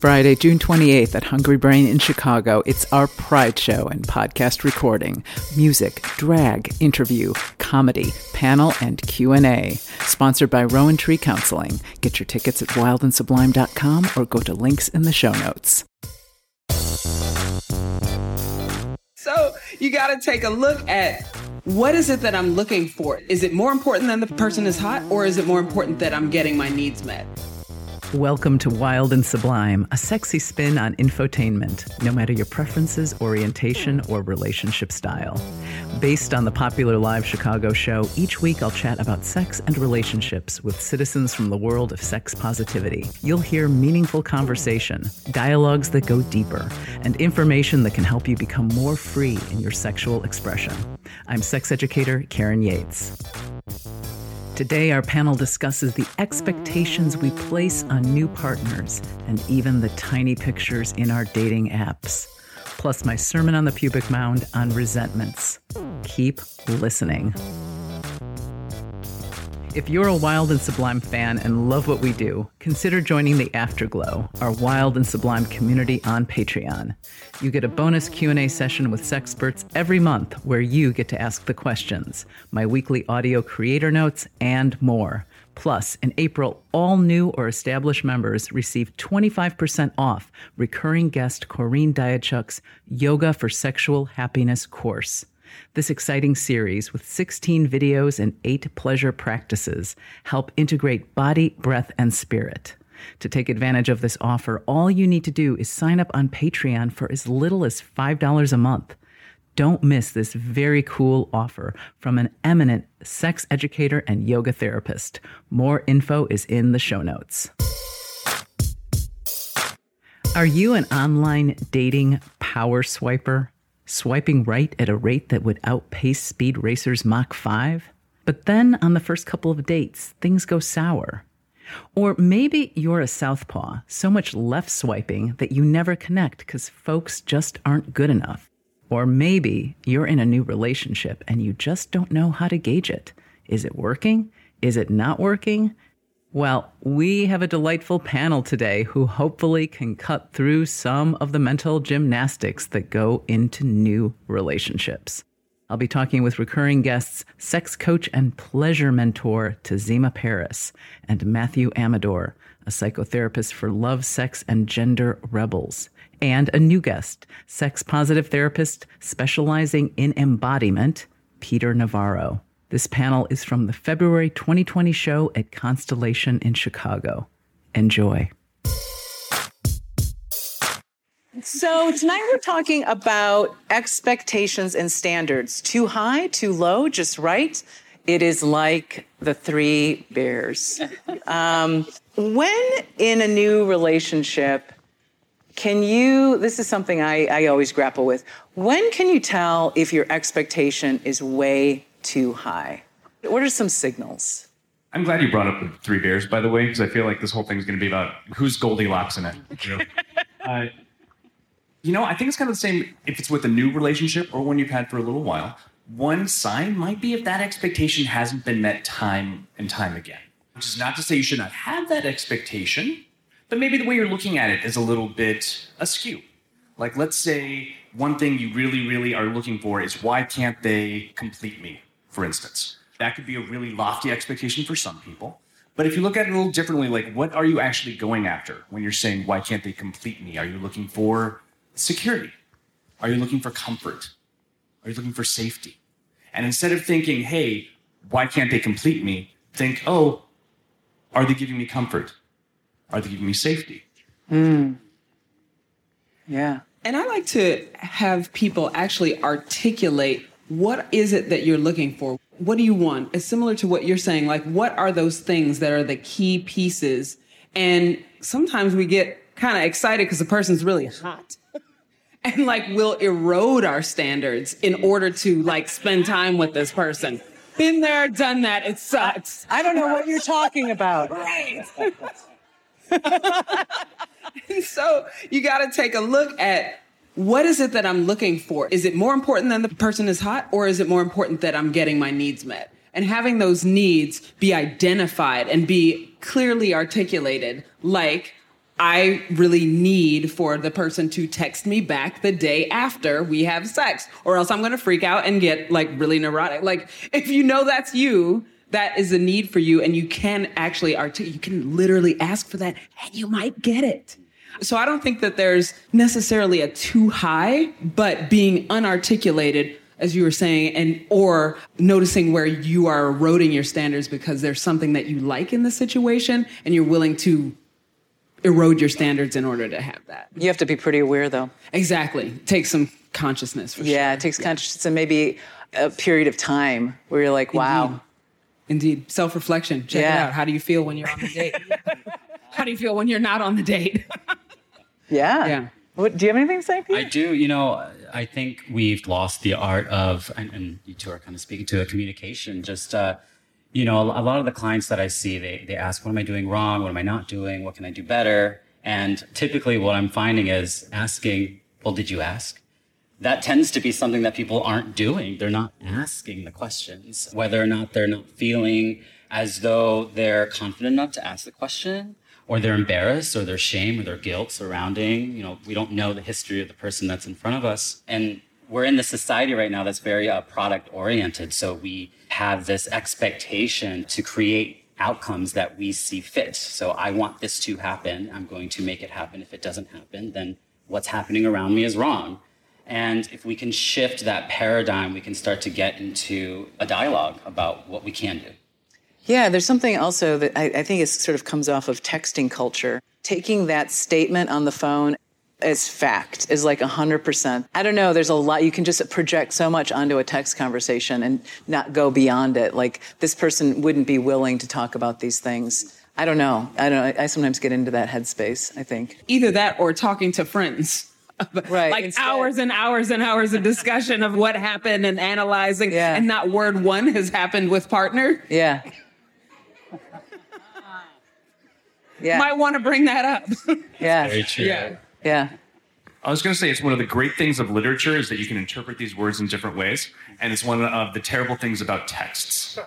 Friday, June 28th at Hungry Brain in Chicago. It's our Pride Show and podcast recording. Music, drag, interview, comedy, panel, and Q&A. Sponsored by Rowan Tree Counseling. Get your tickets at wildandsublime.com or go to links in the show notes. So you got to take a look at what is it that I'm looking for? Is it more important than the person is hot, or is it more important that I'm getting my needs met? Welcome to Wild and Sublime, a sexy spin on infotainment, no matter your preferences, orientation, or relationship style. Based on the popular live Chicago show, each week I'll chat about sex and relationships with citizens from the world of sex positivity. You'll hear meaningful conversation, dialogues that go deeper, and information that can help you become more free in your sexual expression. I'm sex educator Karen Yates. Today, our panel discusses the expectations we place on new partners and even the tiny pictures in our dating apps. Plus, my sermon on the pubic mound on resentments. Keep listening. If you're a Wild and Sublime fan and love what we do, consider joining the Afterglow, our Wild and Sublime community on Patreon. You get a bonus Q&A session with sexperts every month where you get to ask the questions, my weekly audio creator notes, and more. Plus, in April, all new or established members receive 25% off recurring guest Corrine Diachuk's Yoga for Sexual Happiness course. This exciting series with 16 videos and 8 pleasure practices help integrate body, breath, and spirit. To take advantage of this offer, all you need to do is sign up on Patreon for as little as $5 a month. Don't miss this very cool offer from an eminent sex educator and yoga therapist. More info is in the show notes. Are you an online dating power swiper? Swiping right at a rate that would outpace Speed Racer's Mach 5. But then on the first couple of dates, things go sour. Or maybe you're a southpaw, so much left swiping that you never connect because folks just aren't good enough. Or maybe you're in a new relationship and you just don't know how to gauge it. Is it working? Is it not working? Well, we have a delightful panel today who hopefully can cut through some of the mental gymnastics that go into new relationships. I'll be talking with recurring guests, sex coach and pleasure mentor Tazima Paris, and Matthew Amador, a psychotherapist for love, sex, and gender rebels. And a new guest, sex positive therapist specializing in embodiment, Peter Navarro. This panel is from the February 2020 show at Constellation in Chicago. Enjoy. So, tonight we're talking about expectations and standards. Too high, too low, just right. It is like the three bears. Um, when in a new relationship, can you, this is something I, I always grapple with. When can you tell if your expectation is way too high? What are some signals? I'm glad you brought up the three bears, by the way, because I feel like this whole thing is going to be about who's Goldilocks in it. You know? uh, you know, I think it's kind of the same if it's with a new relationship or one you've had for a little while. One sign might be if that expectation hasn't been met time and time again. Which is not to say you should not have that expectation, but maybe the way you're looking at it is a little bit askew. Like, let's say one thing you really, really are looking for is why can't they complete me? For instance. That could be a really lofty expectation for some people. But if you look at it a little differently, like what are you actually going after when you're saying, why can't they complete me? Are you looking for security? Are you looking for comfort? Are you looking for safety? And instead of thinking, hey, why can't they complete me? Think, oh, are they giving me comfort? Are they giving me safety? Mm. Yeah. And I like to have people actually articulate what is it that you're looking for? What do you want? It's similar to what you're saying. Like, what are those things that are the key pieces? And sometimes we get kind of excited because the person's really hot. and like, we'll erode our standards in order to like spend time with this person. Been there, done that. It sucks. I don't know what you're talking about. Right. so you got to take a look at what is it that I'm looking for? Is it more important than the person is hot or is it more important that I'm getting my needs met? And having those needs be identified and be clearly articulated, like, I really need for the person to text me back the day after we have sex, or else I'm gonna freak out and get like really neurotic. Like, if you know that's you, that is a need for you, and you can actually articulate, you can literally ask for that, and you might get it. So I don't think that there's necessarily a too high, but being unarticulated as you were saying, and or noticing where you are eroding your standards because there's something that you like in the situation and you're willing to erode your standards in order to have that. You have to be pretty aware though. Exactly. Take some consciousness for yeah, sure. it takes consciousness and maybe a period of time where you're like, wow. Indeed. Indeed. Self reflection. Check Yeah. it out. How do you feel when you're on the date? How do you feel when you're not on the date? Yeah. Yeah. What, do you have anything to say, Pete? I do. You know, I think we've lost the art of, and, and you two are kind of speaking to a communication. Just, uh, you know, a, a lot of the clients that I see, they, they ask, what am I doing wrong? What am I not doing? What can I do better? And typically what I'm finding is asking, well, did you ask? That tends to be something that people aren't doing. They're not asking the questions, whether or not they're not feeling as though they're confident enough to ask the question or they're embarrassed or their shame or their guilt surrounding you know we don't know the history of the person that's in front of us. And we're in this society right now that's very uh, product oriented so we have this expectation to create outcomes that we see fit. So i want this to happen. I'm going to make it happen. If it doesn't happen then what's happening around me is wrong. And if we can shift that paradigm we can start to get into a dialogue about what we can do Yeah, there's something also that I, I think is sort of comes off of texting culture. Taking that statement on the phone as fact is like 100%. I don't know, there's a lot, you can just project so much onto a text conversation and not go beyond it. Like this person wouldn't be willing to talk about these things. I don't know. I don't know. I, I sometimes get into that headspace, I think. Either that or talking to friends. Right, like instead. hours and hours and hours of discussion of what happened and analyzing, Yeah. and not word one has happened with partner. Yeah. Yeah. Might want to bring that up. yeah. very true yeah. Yeah. I was going to say it's one of the great things of literature is that you can interpret these words in different ways, and it's one of the terrible things about texts.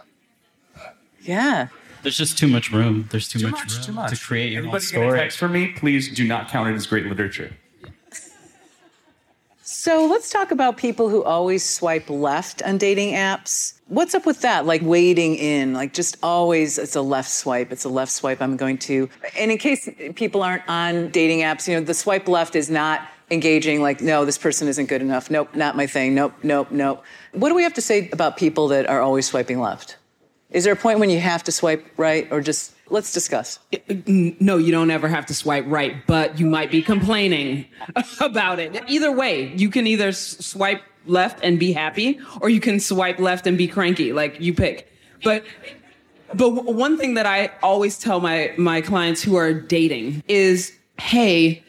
Yeah. there's just too much room there's too, Too much, much, room too much. to create your own Anybody get a story text for me? Please do not count it as great literature. So let's talk about people who always swipe left on dating apps. What's up with that? Like wading in, like just always, it's a left swipe, it's a left swipe. I'm going to. And in case people aren't on dating apps, you know, the swipe left is not engaging, like, no, this person isn't good enough. Nope, not my thing. Nope, nope, nope. What do we have to say about people that are always swiping left? Is there a point when you have to swipe right or just let's discuss? No, you don't ever have to swipe right, but you might be complaining about it. Either way, you can either swipe left and be happy, or you can swipe left and be cranky. Like you pick. But but one thing that I always tell my my clients who are dating is, hey,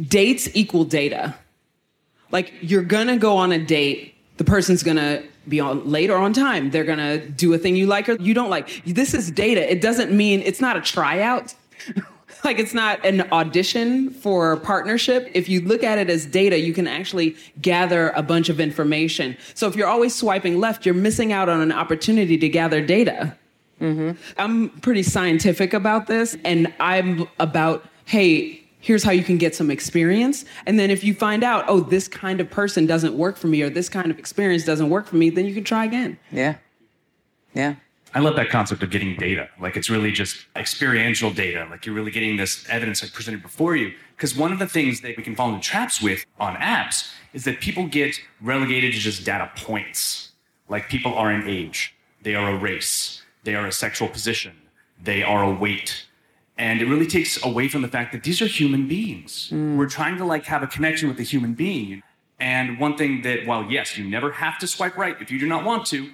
dates equal data. Like you're gonna go on a date, the person's gonna be on late or on time. They're gonna do a thing you like or you don't like. This is data. It doesn't mean it's not a tryout. like it's not an audition for partnership. If you look at it as data, you can actually gather a bunch of information. So if you're always swiping left, you're missing out on an opportunity to gather data. Mm-hmm. I'm pretty scientific about this, and I'm about, hey, here's how you can get some experience. And then if you find out, oh, this kind of person doesn't work for me, or this kind of experience doesn't work for me, then you can try again. Yeah. Yeah. I love that concept of getting data. Like it's really just experiential data. Like you're really getting this evidence like presented before you. Because one of the things that we can fall into traps with on apps is that people get relegated to just data points. Like people are an age, they are a race, they are a sexual position, they are a weight. And it really takes away from the fact that these are human beings. Mm. We're trying to like have a connection with a human being. And one thing that, while yes, you never have to swipe right if you do not want to,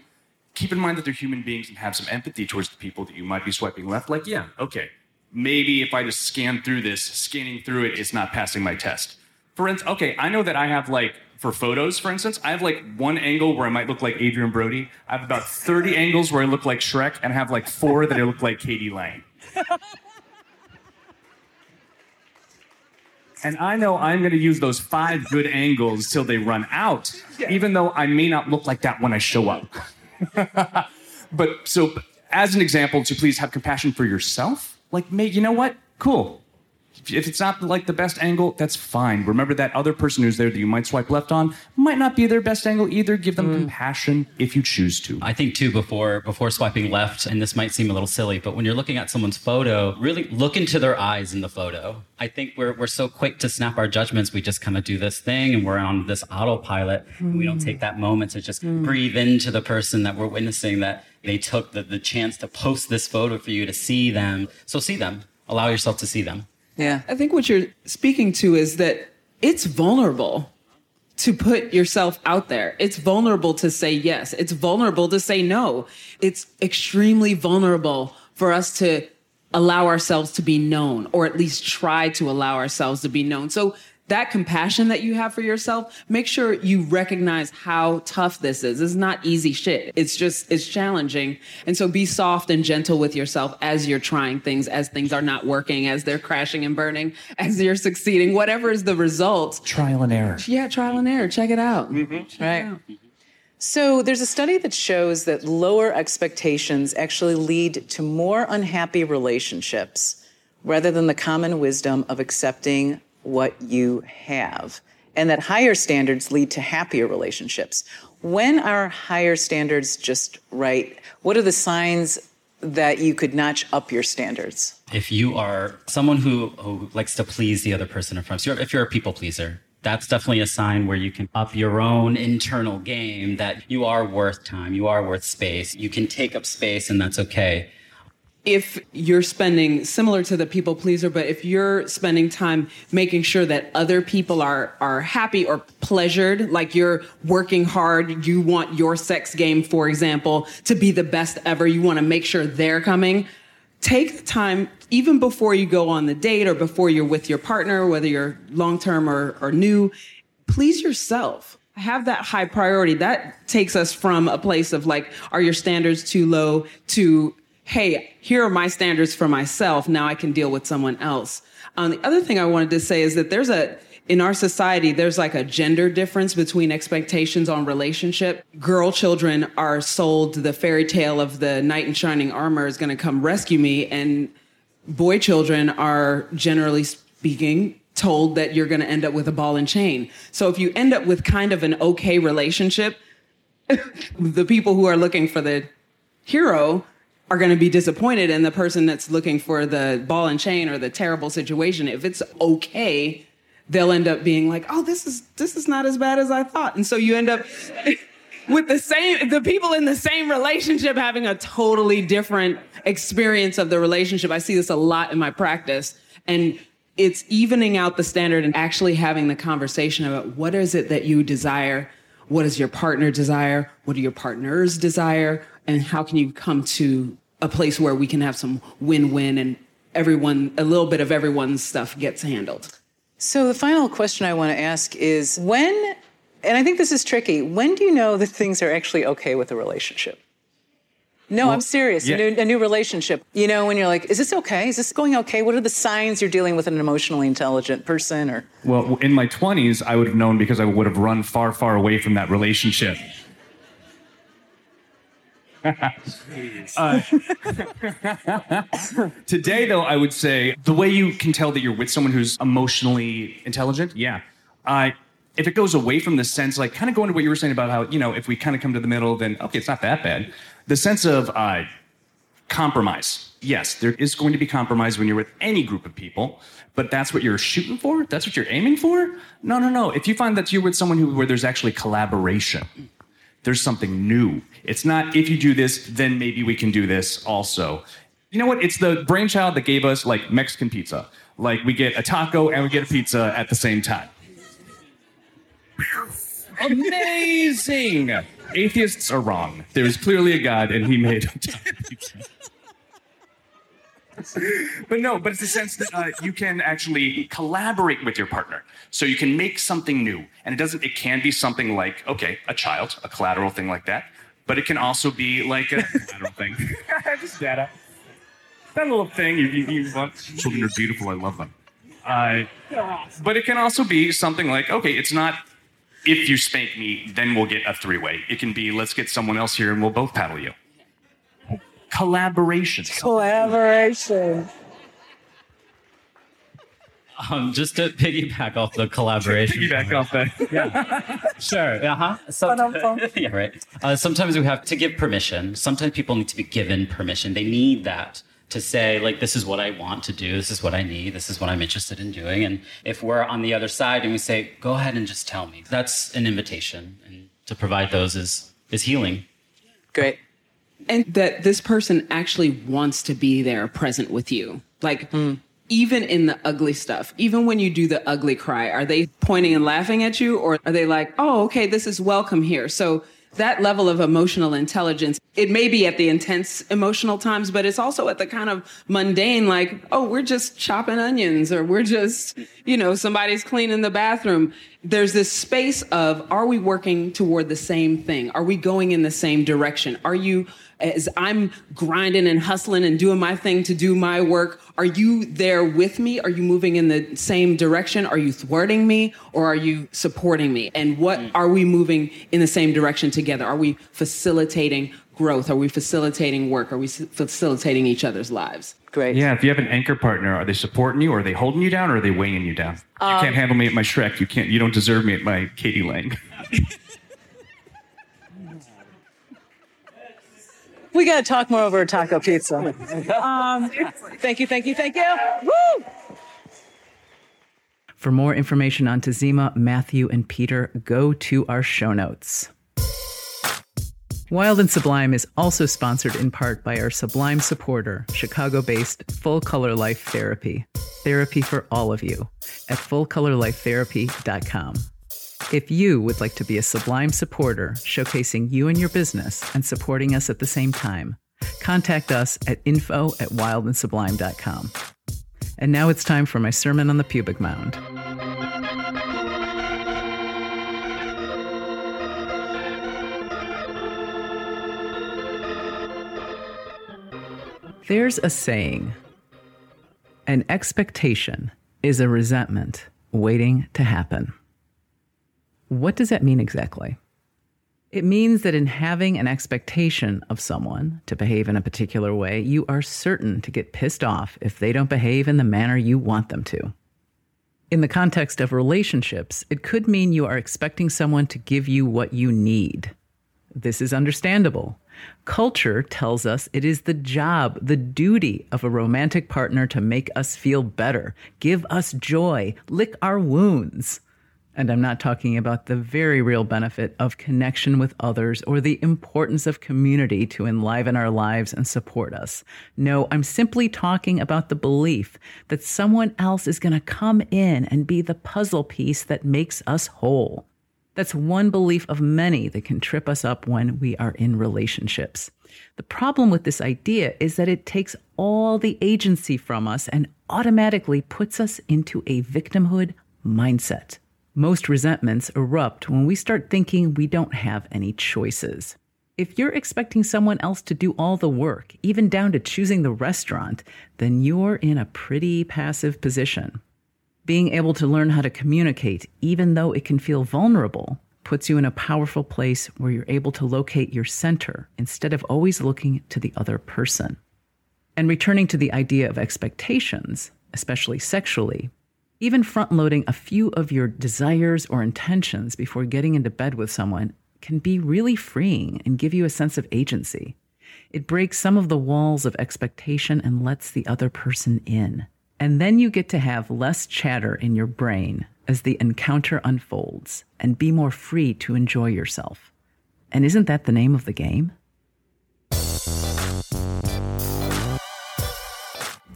keep in mind that they're human beings and have some empathy towards the people that you might be swiping left. Like, yeah, okay, maybe if I just scan through this, scanning through it, it is not passing my test. For instance, okay, I know that I have like, for photos, for instance, I have like one angle where I might look like Adrien Brody. I have about 30 angles where I look like Shrek, and I have like four that I look like k.d. lang. And I know I'm going to use those five good angles till they run out, even though I may not look like that when I show up. but so, as an example, to please have compassion for yourself, like, may, you know what? Cool. If it's not like the best angle, that's fine. Remember that other person who's there that you might swipe left on might not be their best angle either. Give them hmm. compassion if you choose to. I think too before before swiping left, and this might seem a little silly, but when you're looking at someone's photo, really look into their eyes in the photo. I think we're we're so quick to snap our judgments. We just kind of do this thing, and we're on this autopilot. And we don't hmm. take that moment to just hmm. breathe into the person that we're witnessing. That they took the, the chance to post this photo for you to see them. So see them. Allow yourself to see them. Yeah. I think what you're speaking to is that it's vulnerable to put yourself out there. It's vulnerable to say yes. It's vulnerable to say no. It's extremely vulnerable for us to allow ourselves to be known or at least try to allow ourselves to be known. So that compassion that you have for yourself, make sure you recognize how tough this is. It's not easy shit. It's just, it's challenging. And so be soft and gentle with yourself as you're trying things, as things are not working, as they're crashing and burning, as you're succeeding, whatever is the result. Trial and error. Yeah, trial and error. Mm-hmm. Check it out. Right. So there's a study that shows that lower expectations actually lead to more unhappy relationships rather than the common wisdom of accepting what you have. And that higher standards lead to happier relationships. When are higher standards just right? What are the signs that you could notch up your standards? if you are someone who, who likes to please the other person in front of you, if you're a people pleaser, that's definitely a sign where you can up your own internal game that you are worth time, you are worth space, you can take up space, and that's okay. If you're spending similar to the people pleaser but if you're spending time making sure that other people are are happy or pleasured like you're working hard you want your sex game for example to be the best ever you want to make sure they're coming take the time even before you go on the date or before you're with your partner whether you're long term or, or new please yourself. Have that high priority. That takes us from a place of like are your standards too low to hey here are my standards for myself. Now i can deal with someone else. Um, the other thing i wanted to say is that there's a in our society there's like a gender difference between expectations on relationship. Girl children are sold the fairy tale of the knight in shining armor is going to come rescue me and boy children are generally speaking told that you're going to end up with a ball and chain. So if you end up with kind of an okay relationship, the people who are looking for the hero are going to be disappointed in the person that's looking for the ball and chain or the terrible situation. If it's okay they'll end up being like oh this is this is not as bad as i thought. And so you end up with the same the people in the same relationship having a totally different experience of the relationship. I see this a lot in my practice. And it's evening out the standard and actually having the conversation about what is it that you desire? What does your partner desire? What do your partners desire? And how can you come to a place where we can have some win-win and everyone a little bit of everyone's stuff gets handled So the final question I want to ask is when, and I think this is tricky, when do you know that things are actually okay with a relationship? No, I'm serious. yeah. A, new, a new relationship. You know, when you're like, is this okay? Is this going okay? What are the signs you're dealing with an emotionally intelligent person or Well, in my 20s, I would have known because I would have run far, far away from that relationship. Uh, today, though, I would say the way you can tell that you're with someone who's emotionally intelligent, yeah. Uh, if it goes away from the sense, like kind of going to what you were saying about how, you know, if we kind of come to the middle, then okay, it's not that bad. The sense of uh, compromise. Yes, there is going to be compromise when you're with any group of people, but that's what you're shooting for? That's what you're aiming for? No, no, no. If you find that you're with someone who, where there's actually collaboration, there's something new. It's not if you do this, then maybe we can do this also. You know what? It's the brainchild that gave us like Mexican pizza. Like we get a taco and we get a pizza at the same time. Amazing! Atheists are wrong. There is clearly a God and he made. but no, but it's the sense that uh, you can actually collaborate with your partner. So you can make something new. And it doesn't, it can be something like, okay, a child, a collateral thing like that. But it can also be like a collateral thing. Just data. That little thing you, you, you want. Children are beautiful. I love them. Uh, but it can also be something like, okay, it's not if you spank me, then we'll get a three way. It can be, let's get someone else here and we'll both paddle you. Collaboration. collaboration? Um, just to piggyback off the collaboration. Piggyback off that. yeah. Sure. Uh huh. yeah, right. Uh, sometimes we have to give permission. Sometimes people need to be given permission. They need that to say, like, this is what I want to do. This is what I need. This is what I'm interested in doing. And if we're on the other side and we say, go ahead and just tell me, that's an invitation. And to provide those is, is healing. Great. And that this person actually wants to be there present with you. Like, mm. even in the ugly stuff, even when you do the ugly cry, are they pointing and laughing at you? Or are they like, oh, okay, this is welcome here? So that level of emotional intelligence, it may be at the intense emotional times, but it's also at the kind of mundane, like, oh, we're just chopping onions or we're just, you know, somebody's cleaning the bathroom. There's this space of, are we working toward the same thing? Are we going in the same direction? Are you as I'm grinding and hustling and doing my thing to do my work, are you there with me? Are you moving in the same direction? Are you thwarting me or are you supporting me? And what mm. are we moving in the same direction together? Are we facilitating growth? Are we facilitating work? Are we facilitating each other's lives? Great. Yeah, if you have an anchor partner, are they supporting you, or are they holding you down, or are they weighing you down? Um, you can't handle me at my Shrek. You can't. You don't deserve me at my k.d. lang. We got to talk more over a taco pizza. Um, thank you, thank you, thank you. Woo! For more information on Tazima, Matthew, and Peter, go to our show notes. Wild and Sublime is also sponsored in part by our Sublime supporter, Chicago based Full Color Life Therapy. Therapy for all of you at fullcolorlifetherapy.com. If you would like to be a Sublime supporter, showcasing you and your business and supporting us at the same time, contact us at info at wildandsublime.com. And now it's time for my sermon on the pubic mound. There's a saying an expectation is a resentment waiting to happen. What does that mean exactly? It means that in having an expectation of someone to behave in a particular way, you are certain to get pissed off if they don't behave in the manner you want them to. In the context of relationships, it could mean you are expecting someone to give you what you need. This is understandable. Culture tells us it is the job, the duty of a romantic partner to make us feel better, give us joy, lick our wounds. And I'm not talking about the very real benefit of connection with others or the importance of community to enliven our lives and support us. No, I'm simply talking about the belief that someone else is going to come in and be the puzzle piece that makes us whole. That's one belief of many that can trip us up when we are in relationships. The problem with this idea is that it takes all the agency from us and automatically puts us into a victimhood mindset. Most resentments erupt when we start thinking we don't have any choices. If you're expecting someone else to do all the work, even down to choosing the restaurant, then you're in a pretty passive position. Being able to learn how to communicate, even though it can feel vulnerable, puts you in a powerful place where you're able to locate your center instead of always looking to the other person. And returning to the idea of expectations, especially sexually, even front loading a few of your desires or intentions before getting into bed with someone can be really freeing and give you a sense of agency. It breaks some of the walls of expectation and lets the other person in. And then you get to have less chatter in your brain as the encounter unfolds and be more free to enjoy yourself. And isn't that the name of the game?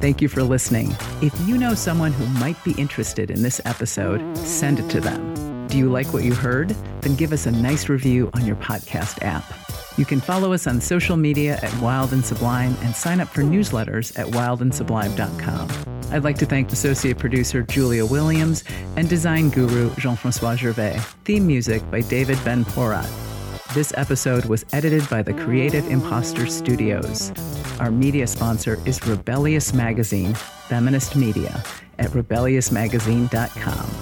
Thank you for listening. If you know someone who might be interested in this episode, send it to them. Do you like what you heard? Then give us a nice review on your podcast app. You can follow us on social media at Wild and Sublime and sign up for newsletters at wildandsublime.com. I'd like to thank associate producer Julia Williams and design guru Jean Francois Gervais. Theme music by David Ben Porat. This episode was edited by the Creative Imposter Studios. Our media sponsor is Rebellious Magazine, feminist media, at rebelliousmagazine.com.